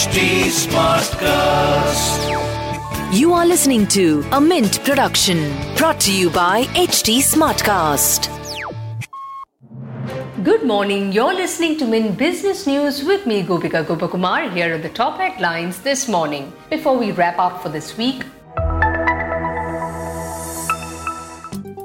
HT Smartcast. You are listening to a Mint production brought to you by HT Smartcast. Good morning. You're listening to Mint Business News with me, Gopika Gopakumar. Here are the top headlines this morning. Before we wrap up for this week,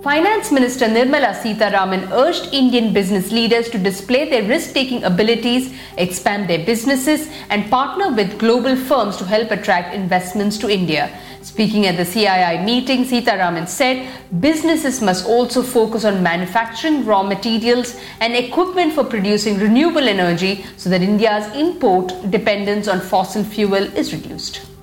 Finance Minister Nirmala Sitharaman urged Indian business leaders to display their risk taking abilities, expand their businesses, and partner with global firms to help attract investments to India. Speaking at the CII meeting, Sitharaman said businesses must also focus on manufacturing raw materials and equipment for producing renewable energy so that India's import dependence on fossil fuel is reduced.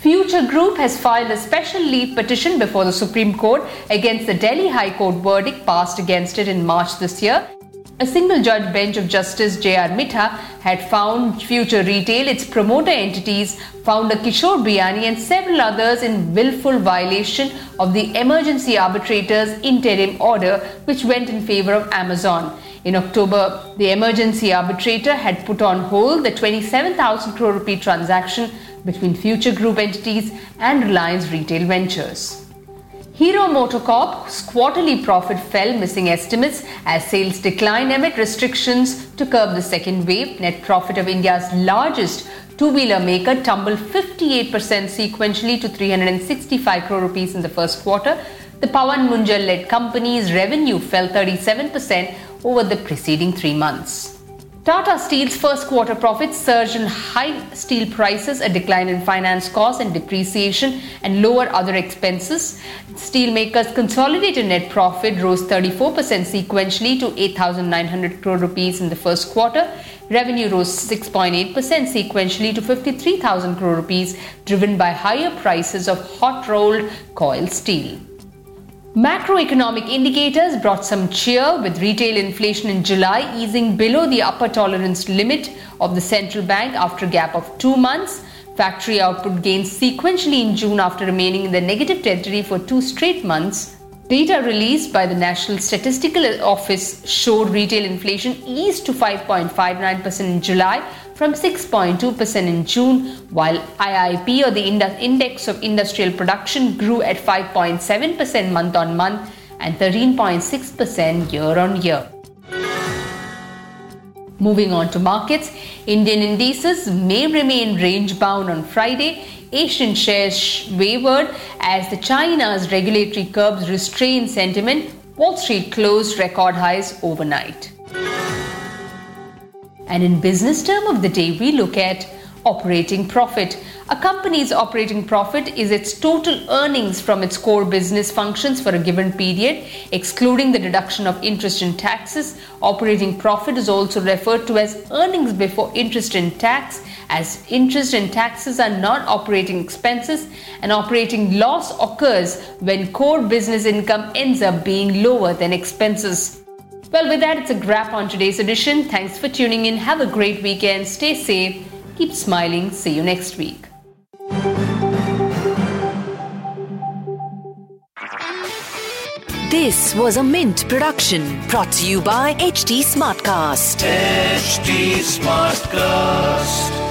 Future Group has filed a special leave petition before the Supreme Court against the Delhi High Court verdict passed against it in March this year. A single judge bench of Justice J.R. Midha had found Future Retail, its promoter entities, founder Kishore Biyani, and several others in willful violation of the emergency arbitrator's interim order, which went in favor of Amazon. In October, the emergency arbitrator had put on hold the 27,000 crore rupee transaction between Future Group entities and Reliance Retail Ventures. Hero MotoCorp's quarterly profit fell, missing estimates as sales declined amid restrictions to curb the second wave. Net profit of India's largest two-wheeler maker tumbled 58% sequentially to 365 crore rupees in the first quarter. The Pawan Munjal-led company's revenue fell 37% over the preceding three months. Tata Steel's first quarter profits surged on high steel prices, a decline in finance costs and depreciation, and lower other expenses. Steelmakers' consolidated net profit rose 34% sequentially to 8,900 crore rupees in the first quarter. Revenue rose 6.8% sequentially to 53,000 crore rupees, driven by higher prices of hot rolled coil steel. Macroeconomic indicators brought some cheer with retail inflation in July easing below the upper tolerance limit of the central bank after a gap of 2 months. Factory output gained sequentially in June after remaining in the negative territory for two straight months. Data released by the National Statistical Office showed retail inflation eased to 5.59% in July from 6.2% in June, while IIP or the Index of Industrial Production grew at 5.7% month on month and 13.6% year on year. Moving on to markets, Indian indices may remain range bound on Friday. Asian shares wavered as the China's regulatory curbs restrained sentiment. Wall Street closed record highs overnight. And in business term of the day, we look at operating profit. A company's operating profit is its total earnings from its core business functions for a given period, excluding the deduction of interest and taxes. Operating profit is also referred to as earnings before interest and tax, as interest and taxes are non operating expenses, and operating loss occurs when core business income ends up being lower than expenses. Well, with that, it's a wrap on today's edition. Thanks for tuning in. Have a great weekend. Stay safe. Keep smiling. See you next week. This was a Mint production brought to you by HT Smartcast. HT Smartcast.